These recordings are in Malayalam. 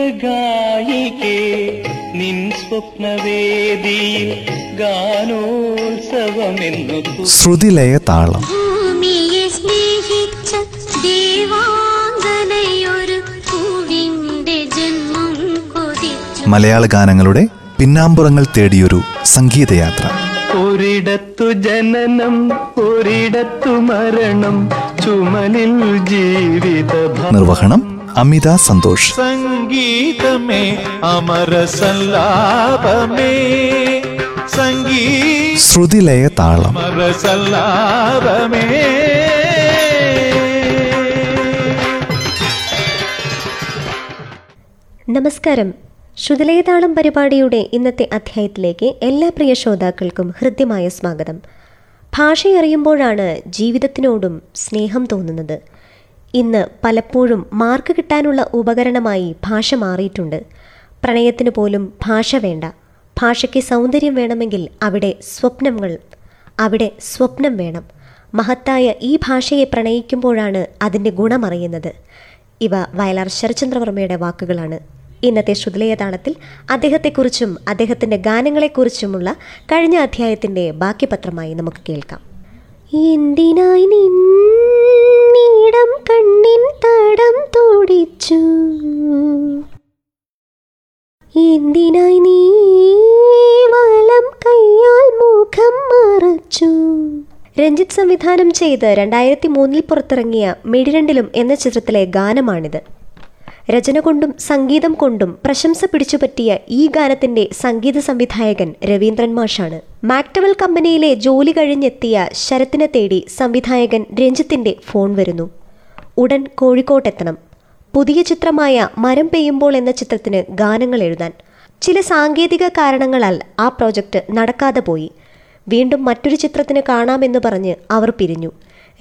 സ്നേഹഗായികേ നിൻ സ്വപ്നവേദിയിൽ ഗാനോത്സവമെന്നു ശ്രുതിലയ താളം ഭൂമിയെ സ്നേഹിച്ച ദേവാംഗനയൊരു പൂവിന്റെ ജന്മം കൊതിച്ചു. മലയാള ഗാനങ്ങളുടെ പിന്നാമ്പുറങ്ങൾ തേടിയൊരു സംഗീതയാത്ര. ഒരിടത്തു ജനനം ഒരിടത്തു മരണം ചുമലിൽ ജീവിത നിർവഹണം അമിത സന്തോഷ്. സംഗീതമേ അമര സല്ലാപമേ. സംഗീത ശ്രുതിലയ താളം. അമര സല്ലാപമേ. നമസ്കാരം. ശ്രുതിലയതാളം പരിപാടിയുടെ ഇന്നത്തെ അധ്യായത്തിലേക്ക് എല്ലാ പ്രിയ ശ്രോതാക്കൾക്കും ഹൃദ്യമായ സ്വാഗതം. ഭാഷയറിയുമ്പോഴാണ് ജീവിതത്തിനോടും സ്നേഹം തോന്നുന്നത്. ഇന്ന് പലപ്പോഴും മാർക്ക് കിട്ടാനുള്ള ഉപകരണമായി ഭാഷ മാറിയിട്ടുണ്ട്. പ്രണയത്തിന് പോലും ഭാഷ വേണ്ട. ഭാഷയ്ക്ക് സൗന്ദര്യം വേണമെങ്കിൽ അവിടെ സ്വപ്നങ്ങൾ അവിടെ സ്വപ്നം വേണം. മഹത്തായ ഈ ഭാഷയെ പ്രണയിക്കുമ്പോഴാണ് അതിന്റെ ഗുണമറിയുന്നത്. ഇവ വയലാർ ശരചന്ദ്രവർമ്മയുടെ വാക്കുകളാണ്. ഇന്നത്തെ ശ്രുതിലയതാളത്തിൽ അദ്ദേഹത്തെക്കുറിച്ചും അദ്ദേഹത്തിന്റെ ഗാനങ്ങളെക്കുറിച്ചുമുള്ള കഴിഞ്ഞ അധ്യായത്തിന്റെ ബാക്കി പത്രമായി നമുക്ക് കേൾക്കാം. എന്തിനായി നിന്നിടം കണ്ണിൻ തടം തോടിച്ചു. എന്തിനായി നീ വലം കയ്യാൽ മുഖം മറച്ചു? രഞ്ജിത്ത് സംവിധാനം ചെയ്ത് രണ്ടായിരത്തി മൂന്നിൽ പുറത്തിറങ്ങിയ മിടിരണ്ടിലും എന്ന ചിത്രത്തിലെ ഗാനമാണിത്. രചന കൊണ്ടും സംഗീതം കൊണ്ടും പ്രശംസ പിടിച്ചുപറ്റിയ ഈ ഗാനത്തിന്റെ സംഗീത സംവിധായകൻ രവീന്ദ്രൻ മാഷാണ്. മാക്ടവൽ കമ്പനിയിലെ ജോലി കഴിഞ്ഞെത്തിയ ശരത്തിനെ തേടി സംവിധായകൻ രഞ്ജിത്തിന്റെ ഫോൺ വരുന്നു. ഉടൻ കോഴിക്കോട്ടെത്തണം. പുതിയ ചിത്രമായ മരം പെയ്യുമ്പോൾ എന്ന ചിത്രത്തിന് ഗാനങ്ങൾ എഴുതാൻ. ചില സാങ്കേതിക കാരണങ്ങളാൽ ആ പ്രോജക്റ്റ് നടക്കാതെ പോയി. വീണ്ടും മറ്റൊരു ചിത്രത്തിന് കാണാമെന്ന് പറഞ്ഞ് അവർ പിരിഞ്ഞു.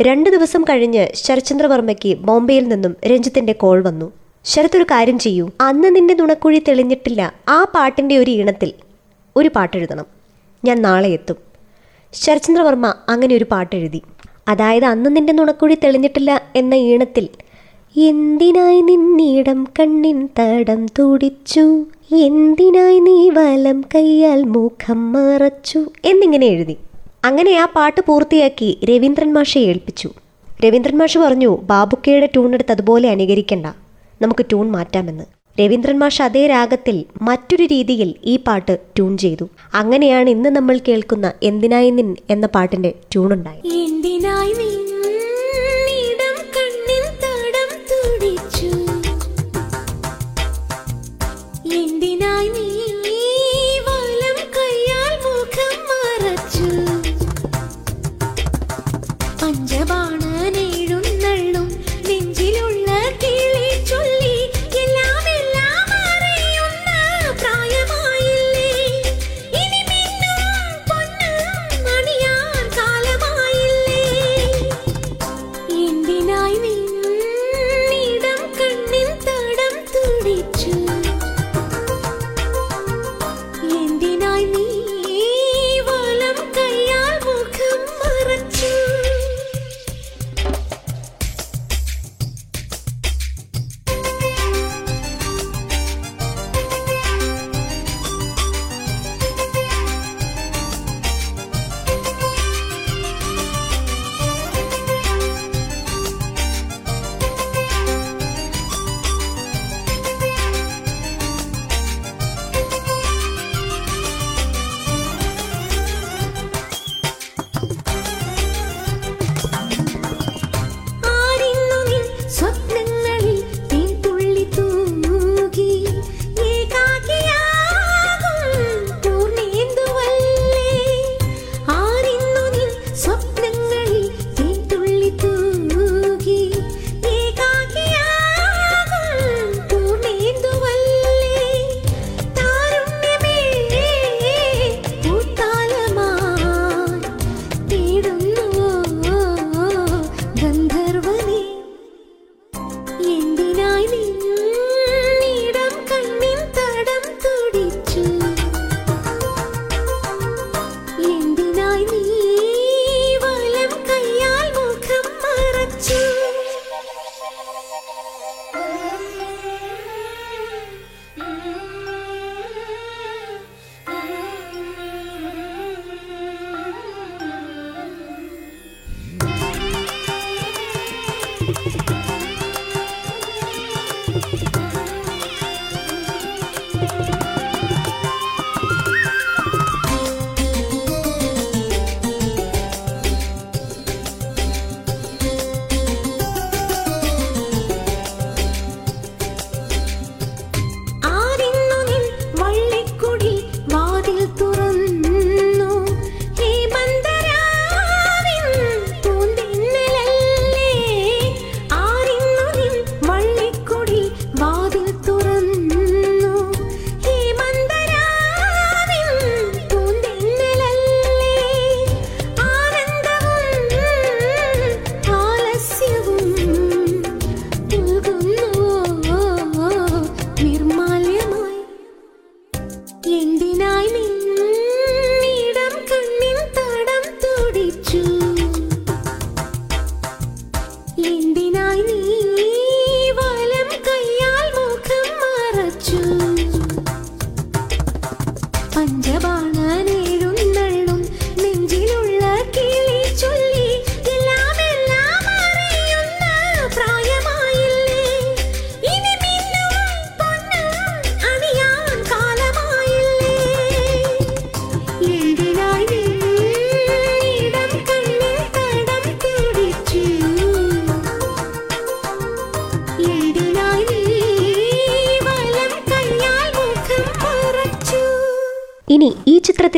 രണ്ട് ദിവസം കഴിഞ്ഞ് ശരത്ചന്ദ്രവർമ്മയ്ക്ക് ബോംബെയിൽ നിന്നും രഞ്ജിത്തിന്റെ കോൾ വന്നു. ശരത് ഒരു കാര്യം ചെയ്യൂ. അന്ന് നിന്റെ നുണക്കുഴി തെളിഞ്ഞിട്ടില്ല. ആ പാട്ടിന്റെ ഒരു ഈണത്തിൽ ഒരു പാട്ടെഴുതണം. ഞാൻ നാളെ എത്തും. ശരത്ചന്ദ്രവർമ്മ അങ്ങനെ ഒരു പാട്ടെഴുതി. അതായത് അന്ന് നിന്റെ നുണക്കുഴി തെളിഞ്ഞിട്ടില്ല എന്ന ഈണത്തിൽ എന്തിനായി നിന്നിടം കണ്ണിൻ തടം തുടിച്ചു? എന്തിനായി നീ വലം കയ്യാൽ മുഖം മറച്ചു? എന്നിങ്ങനെ എഴുതി. അങ്ങനെ ആ പാട്ട് പൂർത്തിയാക്കി രവീന്ദ്രൻ മാഷെ ഏൽപ്പിച്ചു. രവീന്ദ്രൻ മാഷ് പറഞ്ഞു ബാബുക്കയുടെ ട്യൂൺ എടുത്ത് അതുപോലെ അനുകരിക്കണ്ട. നമുക്ക് ട്യൂൺ മാറ്റാമെന്ന്. രവീന്ദ്രൻ മാഷ് അതേ രാഗത്തിൽ മറ്റൊരു രീതിയിൽ ഈ പാട്ട് ട്യൂൺ ചെയ്തു. അങ്ങനെയാണ് ഇന്ന് നമ്മൾ കേൾക്കുന്ന എന്തിനായി നിൻ എന്ന പാട്ടിന്റെ ട്യൂൺ ഉണ്ടായി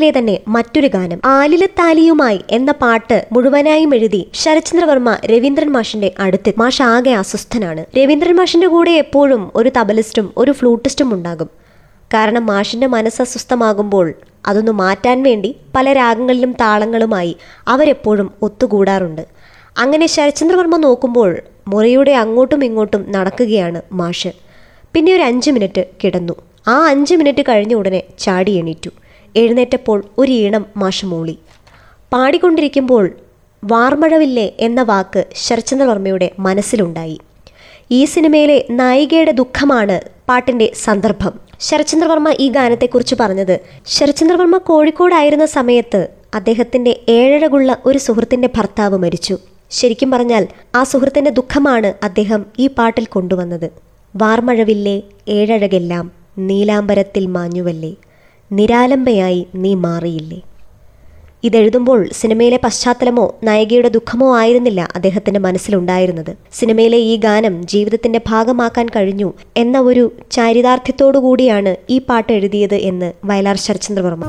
ചിത്രത്തിലെ തന്നെ മറ്റൊരു ഗാനം. ആലിലത്താലിയുമായി എന്ന പാട്ട് മുഴുവനായും എഴുതി ശരത്ചന്ദ്രവർമ്മ രവീന്ദ്രൻ മാഷിന്റെ അടുത്ത്. മാഷ് ആകെ അസ്വസ്ഥനാണ്. രവീന്ദ്രൻ മാഷിന്റെ കൂടെ എപ്പോഴും ഒരു തബലിസ്റ്റും ഒരു ഫ്ലൂട്ടിസ്റ്റും ഉണ്ടാകും. കാരണം മാഷിന്റെ മനസ്സ് അസ്വസ്ഥമാകുമ്പോൾ അതൊന്ന് മാറ്റാൻ വേണ്ടി പല രാഗങ്ങളിലും താളങ്ങളുമായി അവരെപ്പോഴും ഒത്തുകൂടാറുണ്ട്. അങ്ങനെ ശരത്ചന്ദ്രവർമ്മ നോക്കുമ്പോൾ മുറിയുടെ അങ്ങോട്ടും ഇങ്ങോട്ടും നടക്കുകയാണ് മാഷ്. പിന്നെ ഒരു അഞ്ച് മിനിറ്റ് കിടന്നു. ആ അഞ്ച് മിനിറ്റ് കഴിഞ്ഞ ഉടനെ ചാടി എണീറ്റു. എഴുന്നേറ്റപ്പോൾ ഒരു ഈണം മാഷമൂളി പാടിക്കൊണ്ടിരിക്കുമ്പോൾ വാർമഴവില്ലേ എന്ന വാക്ക് ശരത്ചന്ദ്രവർമ്മയുടെ മനസ്സിലുണ്ടായി. ഈ സിനിമയിലെ നായികയുടെ ദുഃഖമാണ് പാട്ടിന്റെ സന്ദർഭം. ശരത്ചന്ദ്രവർമ്മ ഈ ഗാനത്തെക്കുറിച്ച് പറഞ്ഞത് ശരത്ചന്ദ്രവർമ്മ കോഴിക്കോടായിരുന്ന സമയത്ത് അദ്ദേഹത്തിന്റെ ഏഴഴകുള്ള ഒരു സുഹൃത്തിന്റെ ഭർത്താവ് മരിച്ചു. ശരിക്കും പറഞ്ഞാൽ ആ സുഹൃത്തിന്റെ ദുഃഖമാണ് അദ്ദേഹം ഈ പാട്ടിൽ കൊണ്ടുവന്നത്. വാർമഴവില്ലേ ഏഴഴകെല്ലാം നീലാംബരത്തിൽ മാഞ്ഞുവല്ലേ നിരാലംബയായി നീ മാറിയില്ലേ? ഇതെഴുതുമ്പോൾ സിനിമയിലെ പശ്ചാത്തലമോ നായികയുടെ ദുഃഖമോ ആയിരുന്നില്ല അദ്ദേഹത്തിന്റെ മനസ്സിലുണ്ടായിരുന്നത്. സിനിമയിലെ ഈ ഗാനം ജീവിതത്തിന്റെ ഭാഗമാക്കാൻ കഴിഞ്ഞു എന്ന ഒരു ചാരിതാർത്ഥ്യത്തോടു കൂടിയാണ് ഈ പാട്ട് എഴുതിയത് എന്ന് വയലാർ ശരത്ചന്ദ്രവർമ്മ.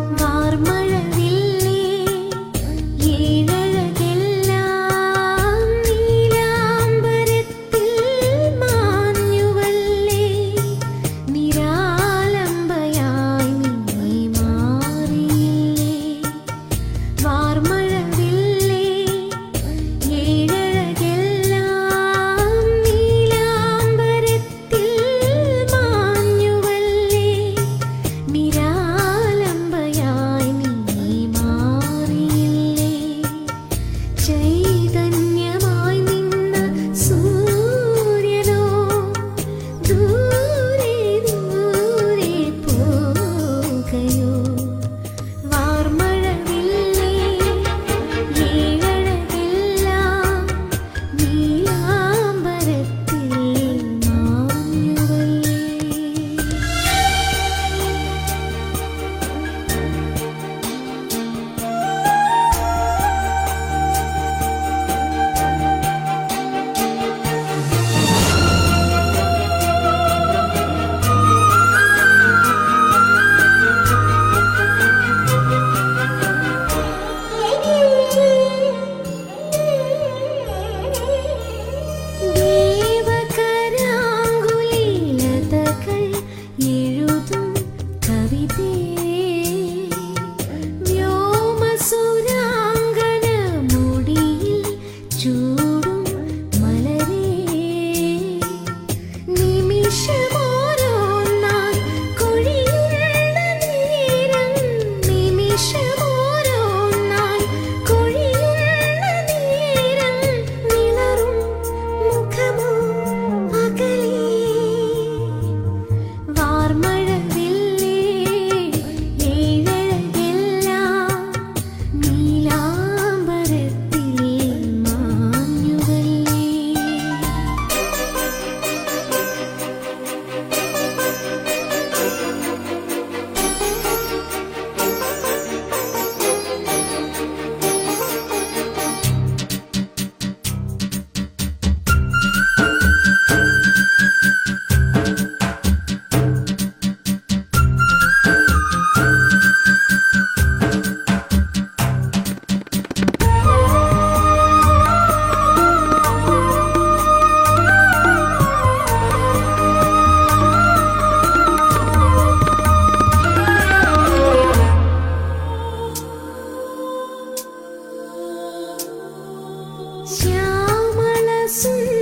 श्यामलसुन्दर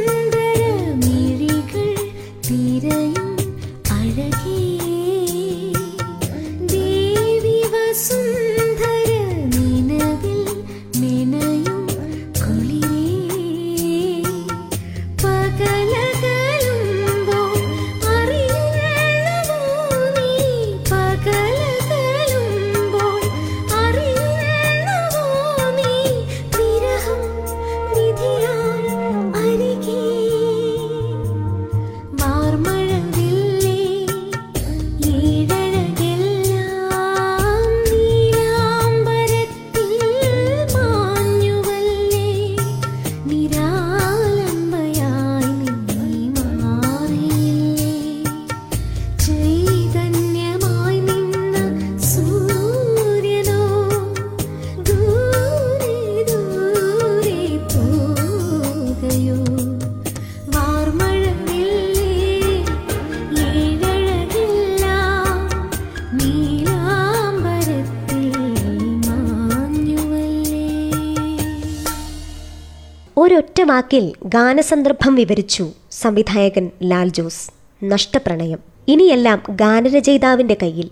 വാക്കിൽ ഗാനസന്ദർഭം വിവരിച്ചു സംവിധായകൻ ലാൽ ജോസ്. നഷ്ടപ്രണയം. ഇനിയെല്ലാം ഗാനരചയിതാവിന്റെ കയ്യിൽ.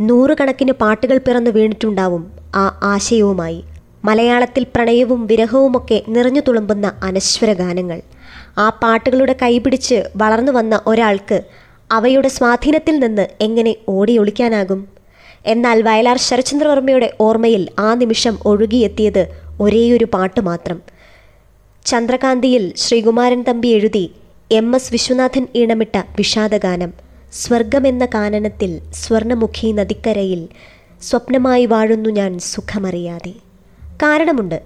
നൂറുകണക്കിന് പാട്ടുകൾ പിറന്നു വീണിട്ടുണ്ടാവും ആ ആശയവുമായി. മലയാളത്തിൽ പ്രണയവും വിരഹവുമൊക്കെ നിറഞ്ഞു തുളുമ്പുന്ന അനശ്വര ഗാനങ്ങൾ. ആ പാട്ടുകളുടെ കൈപിടിച്ച് വളർന്നു വന്ന ഒരാൾക്ക് അവയുടെ സ്വാധീനത്തിൽ നിന്ന് എങ്ങനെ ഓടിയൊളിക്കാനാകും? എന്നാൽ വയലാർ ശരചന്ദ്രവർമ്മയുടെ ഓർമ്മയിൽ ആ നിമിഷം ഒഴുകിയെത്തിയത് ഒരേയൊരു പാട്ട് മാത്രം ചന്ദ്രകാന്തിയിൽ ശ്രീകുമാരൻ തമ്പി എഴുതി എം എസ് വിശ്വനാഥൻ ഈണമിട്ട വിഷാദഗാനം. സ്വർഗമെന്ന കാനനത്തിൽ സ്വർണമുഖി നദിക്കരയിൽ സ്വപ്നമായി വാഴുന്നു ഞാൻ സുഖമറിയാതെ. കാരണമുണ്ട്.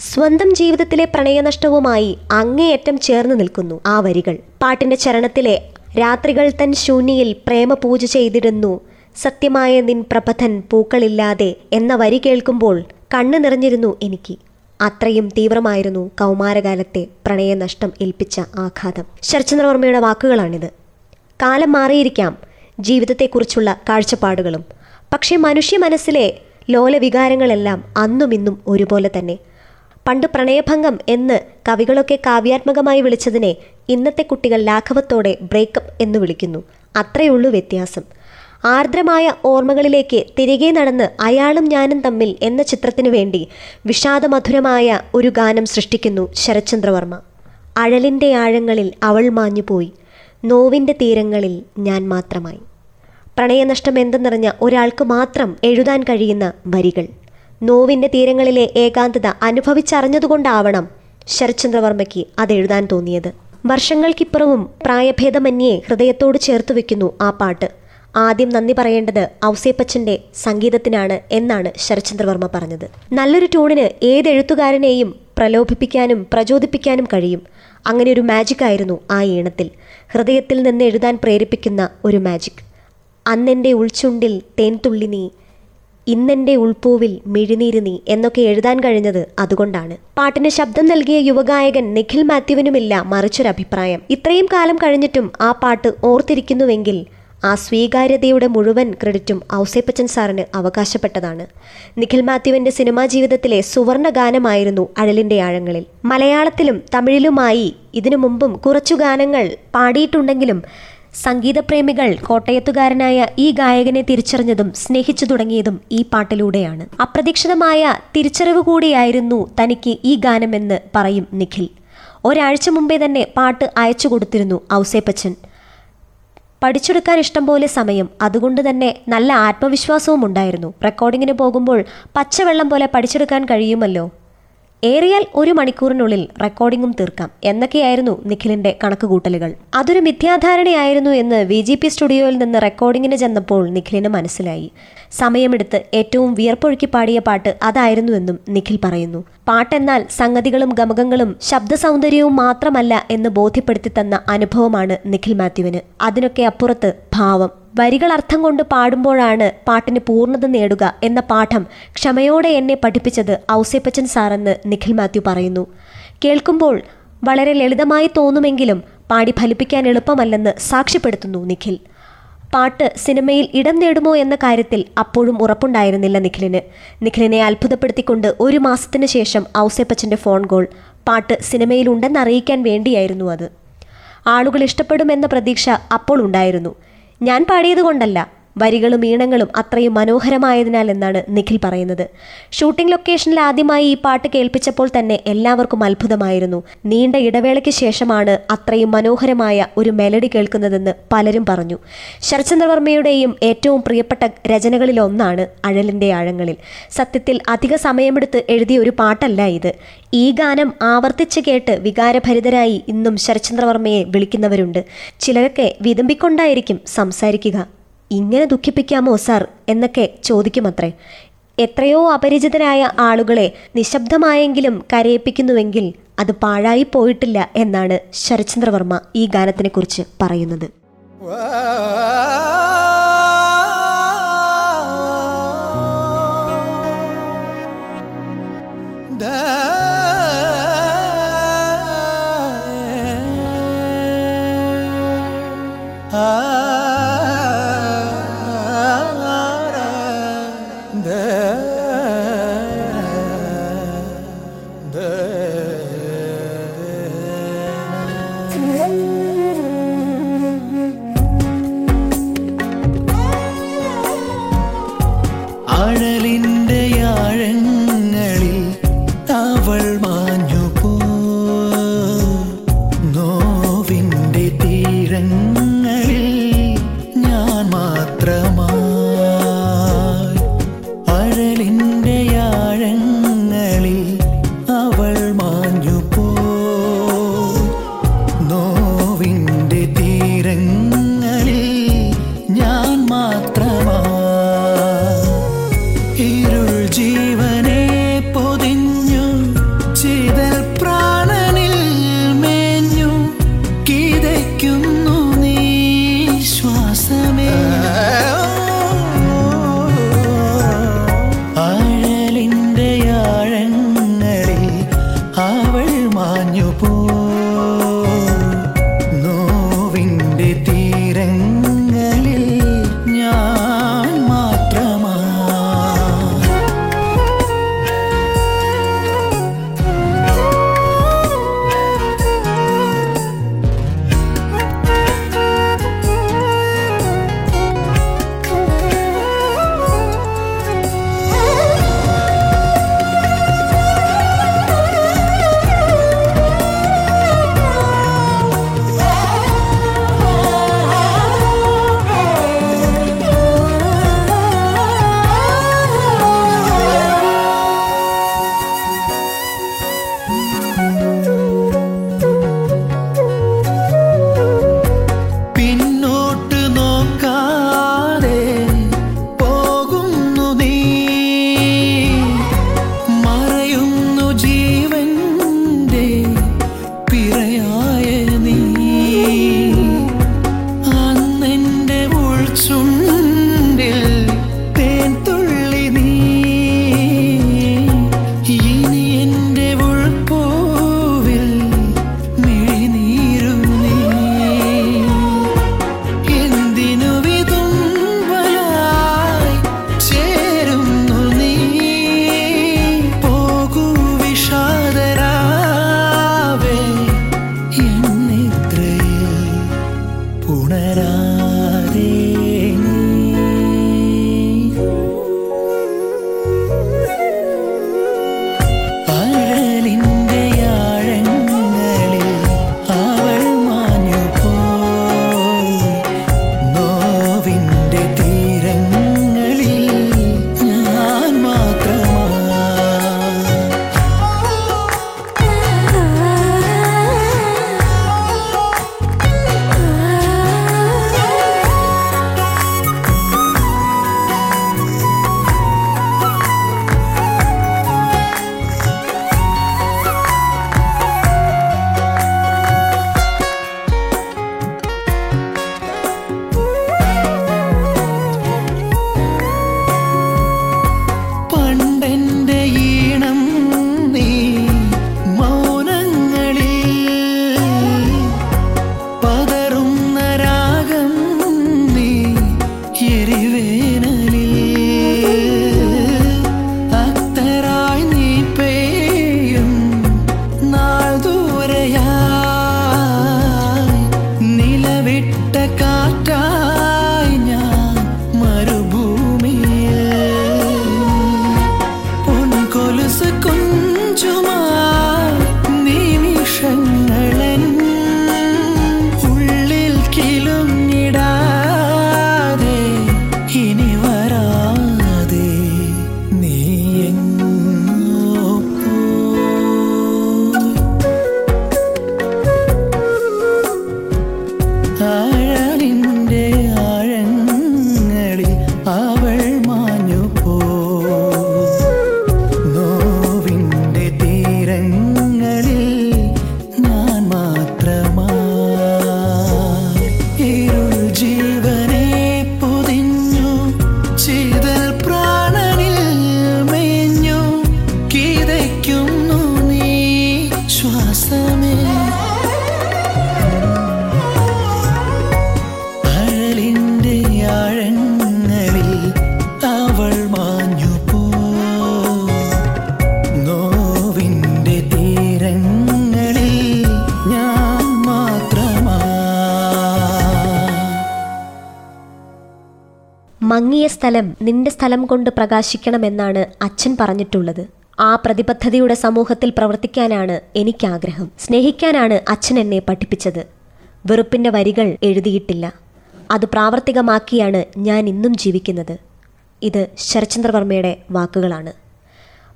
സ്വന്തം ജീവിതത്തിലെ പ്രണയനഷ്ടവുമായി അങ്ങേയറ്റം ചേർന്ന് നിൽക്കുന്നു ആ വരികൾ. പാട്ടിന്റെ ചരണത്തിലെ രാത്രികൾ തൻ ശൂന്യയിൽ പ്രേമപൂജ ചെയ്തിരുന്നു സത്യമായ നിൻ പ്രപഥൻ പൂക്കളില്ലാതെ എന്ന വരി കേൾക്കുമ്പോൾ കണ്ണു നിറഞ്ഞിരുന്നു എനിക്ക്. അത്രയും തീവ്രമായിരുന്നു കൗമാരകാലത്തെ പ്രണയനഷ്ടം ഏൽപ്പിച്ച ആഘാതം. ശരചന്ദ്രവർമ്മയുടെ വാക്കുകളാണിത്. കാലം മാറിയിരിക്കാം ജീവിതത്തെക്കുറിച്ചുള്ള കാഴ്ചപ്പാടുകളും. പക്ഷേ മനുഷ്യ മനസ്സിലെ ലോലവികാരങ്ങളെല്ലാം അന്നും ഇന്നും ഒരുപോലെ തന്നെ. പണ്ട് പ്രണയഭംഗം എന്ന് കവികളൊക്കെ കാവ്യാത്മകമായി വിളിച്ചതിനെ ഇന്നത്തെ കുട്ടികൾ ലാഘവത്തോടെ ബ്രേക്കപ്പ് എന്ന് വിളിക്കുന്നു. അത്രയുള്ളൂ വ്യത്യാസം. ആർദ്രമായ ഓർമ്മകളിലേക്ക് തിരികെ നടന്ന് അയാളും ഞാനും തമ്മിൽ എന്ന ചിത്രത്തിനു വേണ്ടി വിഷാദമധുരമായ ഒരു ഗാനം സൃഷ്ടിക്കുന്നു ശരത്ചന്ദ്രവർമ്മ. അഴലിന്റെ ആഴങ്ങളിൽ അവൾ മാഞ്ഞുപോയി. നോവിന്റെ തീരങ്ങളിൽ ഞാൻ മാത്രമായി. പ്രണയനഷ്ടം എന്തെന്നറിഞ്ഞ ഒരാൾക്ക് മാത്രം എഴുതാൻ കഴിയുന്ന വരികൾ. നോവിന്റെ തീരങ്ങളിലെ ഏകാന്തത അനുഭവിച്ചറിഞ്ഞതുകൊണ്ടാവണം ശരത്ചന്ദ്രവർമ്മയ്ക്ക് അത് തോന്നിയത്. വർഷങ്ങൾക്കിപ്പുറവും പ്രായഭേദമന്യേ ഹൃദയത്തോട് ചേർത്ത് വെക്കുന്നു ആ പാട്ട്. ആദ്യം നന്ദി പറയേണ്ടത് ഔസേപ്പച്ചന്റെ സംഗീതത്തിനാണ് എന്നാണ് ശരത്ചന്ദ്രവർമ്മ പറഞ്ഞത്. നല്ലൊരു ട്യൂണിന് ഏത് എഴുത്തുകാരനെയും പ്രലോഭിപ്പിക്കാനും പ്രചോദിപ്പിക്കാനും കഴിയും. അങ്ങനെ ഒരു മാജിക് ആയിരുന്നു ആ ഈണത്തിൽ. ഹൃദയത്തിൽ നിന്ന് എഴുതാൻ പ്രേരിപ്പിക്കുന്ന ഒരു മാജിക് അന്നെന്റെ ഉൾച്ചുണ്ടിൽ തേൻതുള്ളി നീ ഇന്നെന്റെ ഉൾപ്പൂവിൽ മിഴിനീര് നീ എന്നൊക്കെ എഴുതാൻ കഴിഞ്ഞത് അതുകൊണ്ടാണ്. പാട്ടിന് ശബ്ദം നൽകിയ യുവഗായകൻ നിഖിൽ മാത്യുവിനുമില്ല മറിച്ചൊരഭിപ്രായം. ഇത്രയും കാലം കഴിഞ്ഞിട്ടും ആ പാട്ട് ഓർത്തിരിക്കുന്നുവെങ്കിൽ ആ സ്വീകാര്യതയുടെ മുഴുവൻ ക്രെഡിറ്റും ഔസേപ്പച്ചൻ സാറിന് അവകാശപ്പെട്ടതാണ്. നിഖിൽ മാത്യുവിന്റെ സിനിമാ ജീവിതത്തിലെ സുവർണ ഗാനമായിരുന്നു അഴലിന്റെ ആഴങ്ങളിൽ. മലയാളത്തിലും തമിഴിലുമായി ഇതിനു മുമ്പും കുറച്ചു ഗാനങ്ങൾ പാടിയിട്ടുണ്ടെങ്കിലും സംഗീതപ്രേമികൾ കോട്ടയത്തുകാരനായ ഈ ഗായകനെ തിരിച്ചറിഞ്ഞതും സ്നേഹിച്ചു തുടങ്ങിയതും ഈ പാട്ടിലൂടെയാണ്. അപ്രതീക്ഷിതമായ തിരിച്ചറിവ് കൂടിയായിരുന്നു തനിക്ക് ഈ ഗാനമെന്ന് പറയും നിഖിൽ. ഒരാഴ്ച മുമ്പേ തന്നെ പാട്ട് അയച്ചു കൊടുത്തിരുന്നു ഔസേപ്പച്ചൻ. പഠിച്ചെടുക്കാൻ ഇഷ്ടം പോലെ സമയം. അതുകൊണ്ട് തന്നെ നല്ല ആത്മവിശ്വാസവും ഉണ്ടായിരുന്നു. റെക്കോർഡിങ്ങിന് പോകുമ്പോൾ പച്ചവെള്ളം പോലെ പഠിച്ചെടുക്കാൻ കഴിയുമല്ലോ. ഏറിയാൽ ഒരു മണിക്കൂറിനുള്ളിൽ റെക്കോർഡിംഗും തീർക്കാം എന്നൊക്കെയായിരുന്നു നിഖിലിന്റെ കണക്കുകൂട്ടലുകൾ. അതൊരു മിഥ്യാധാരണയായിരുന്നു എന്ന് വി ജി പി സ്റ്റുഡിയോയിൽ നിന്ന് റെക്കോർഡിങ്ങിന് ചെന്നപ്പോൾ നിഖിലിന് മനസ്സിലായി. സമയമെടുത്ത് ഏറ്റവും വിയർപ്പൊഴുക്കി പാടിയ പാട്ട് അതായിരുന്നുവെന്നും നിഖിൽ പറയുന്നു. പാട്ടെന്നാൽ സംഗതികളും ഗമകങ്ങളും ശബ്ദ സൗന്ദര്യവും മാത്രമല്ല എന്ന് ബോധ്യപ്പെടുത്തി തന്ന അനുഭവമാണ് നിഖിൽ മാത്യുവിന്. അതിനൊക്കെ അപ്പുറത്ത് ഭാവം. വരികൾ അർത്ഥം കൊണ്ട് പാടുമ്പോഴാണ് പാട്ടിന് പൂർണത നേടുക എന്ന പാഠം ക്ഷമയോടെ എന്നെ പഠിപ്പിച്ചത് ഔസേപ്പച്ചൻ സാറെന്ന് നിഖിൽ മാത്യു പറയുന്നു. കേൾക്കുമ്പോൾ വളരെ ലളിതമായി തോന്നുമെങ്കിലും പാടി ഫലിപ്പിക്കാൻ എളുപ്പമല്ലെന്ന് സാക്ഷ്യപ്പെടുത്തുന്നു നിഖിൽ. പാട്ട് സിനിമയിൽ ഇടം നേടുമോ എന്ന കാര്യത്തിൽ അപ്പോഴും ഉറപ്പുണ്ടായിരുന്നില്ല നിഖിലിന്. നിഖിലിനെ അത്ഭുതപ്പെടുത്തിക്കൊണ്ട് ഒരു മാസത്തിന് ശേഷം ഔസേപ്പച്ചന്റെ ഫോൺ കോൾ. പാട്ട് സിനിമയിലുണ്ടെന്ന് അറിയിക്കാൻ വേണ്ടിയായിരുന്നു അത്. ആളുകൾ ഇഷ്ടപ്പെടുമെന്ന പ്രതീക്ഷ അപ്പോൾ ഉണ്ടായിരുന്നു. ഞാൻ പാടിയതുകൊണ്ടല്ല വരികളും ഈണങ്ങളും അത്രയും മനോഹരമായതിനാൽ എന്നാണ് നിഖിൽ പറയുന്നത്. ഷൂട്ടിംഗ് ലൊക്കേഷനിൽ ആദ്യമായി ഈ പാട്ട് കേൾപ്പിച്ചപ്പോൾ തന്നെ എല്ലാവർക്കും അത്ഭുതമായിരുന്നു. നീണ്ട ഇടവേളയ്ക്ക് ശേഷമാണ് അത്രയും മനോഹരമായ ഒരു മെലഡി കേൾക്കുന്നതെന്ന് പലരും പറഞ്ഞു. ശരചന്ദ്രവർമ്മയുടെയും ഏറ്റവും പ്രിയപ്പെട്ട രചനകളിലൊന്നാണ് അഴലിന്റെ ആഴങ്ങളിൽ. സത്യത്തിൽ അധിക സമയമെടുത്ത് എഴുതിയ ഒരു പാട്ടല്ല ഇത്. ഈ ഗാനം ആവർത്തിച്ച് കേട്ട് വികാരഭരിതരായി ഇന്നും ശരചന്ദ്രവർമ്മയെ വിളിക്കുന്നവരുണ്ട്. ചിലരൊക്കെ വിതുമ്പിക്കൊണ്ടായിരിക്കും സംസാരിക്കുക. ഇങ്ങനെ ദുഃഖിപ്പിക്കാമോ സാർ? എന്നൊക്കെ ചോദിക്കുമത്രേ. എത്രയോ അപരിചിതരായ ആളുകളെ നിശബ്ദമായെങ്കിലും കരയിപ്പിക്കുന്നുവെങ്കിൽ അത് പാഴായി പോയിട്ടില്ല എന്നാണ് ശരചന്ദ്രവർമ്മ ഈ ഗാനത്തിനെക്കുറിച്ച് പറയുന്നത്. ശ്വാസമേ ആഴങ്ങളിൽ അവൾ നോവിന്റെ തീരങ്ങളിൽ ഞാൻ മാത്രമാ. മങ്ങിയ സ്ഥലം നിന്റെ സ്ഥലം കൊണ്ട് പ്രകാശിക്കണമെന്നാണ് അച്ഛൻ പറഞ്ഞിട്ടുള്ളത്. ആ പ്രതിബദ്ധതയുടെ സമൂഹത്തിൽ പ്രവർത്തിക്കാനാണ് എനിക്കാഗ്രഹം. സ്നേഹിക്കാനാണ് അച്ഛൻ എന്നെ പഠിപ്പിച്ചത്. വെറുപ്പിന്റെ വരികൾ എഴുതിയിട്ടില്ല. അത് പ്രാവർത്തികമാക്കിയാണ് ഞാൻ ഇന്നും ജീവിക്കുന്നത്. ഇത് ശരചന്ദ്രവർമ്മയുടെ വാക്കുകളാണ്.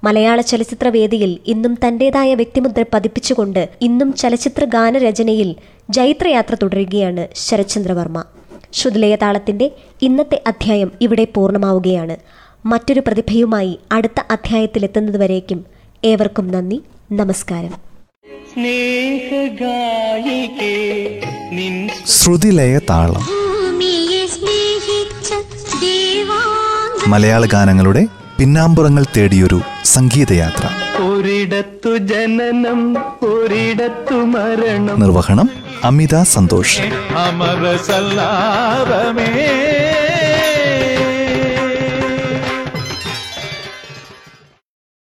മലയാള ചലച്ചിത്ര വേദിയിൽ ഇന്നും തന്റേതായ വ്യക്തിമുദ്ര പതിപ്പിച്ചുകൊണ്ട് ഇന്നും ചലച്ചിത്ര ഗാനരചനയിൽ ജൈത്രയാത്ര തുടരുകയാണ് ശരചന്ദ്രവർമ്മ ശ്രുതിലയ താളത്തിന്റെ ഇന്നത്തെ അധ്യായം ഇവിടെ പൂർണമാവുകയാണ്. മറ്റൊരു പ്രതിഭയുമായി അടുത്ത അധ്യായത്തിലെത്തുന്നതുവരേക്കും ഏവർക്കും നന്ദി നമസ്കാരം. സ്നേഹഗായികേ നിൻ ശ്രുതിലയ താളം. മലയാള ഗാനങ്ങളുടെ പിന്നാമ്പുറങ്ങൾ തേടിയൊരു സംഗീതയാത്ര. ഒരിടത്തു ജനനം ഒരിടത്തു മരണം. നിർവഹണം അമിത സന്തോഷ്. അമര സല്ലാപമേ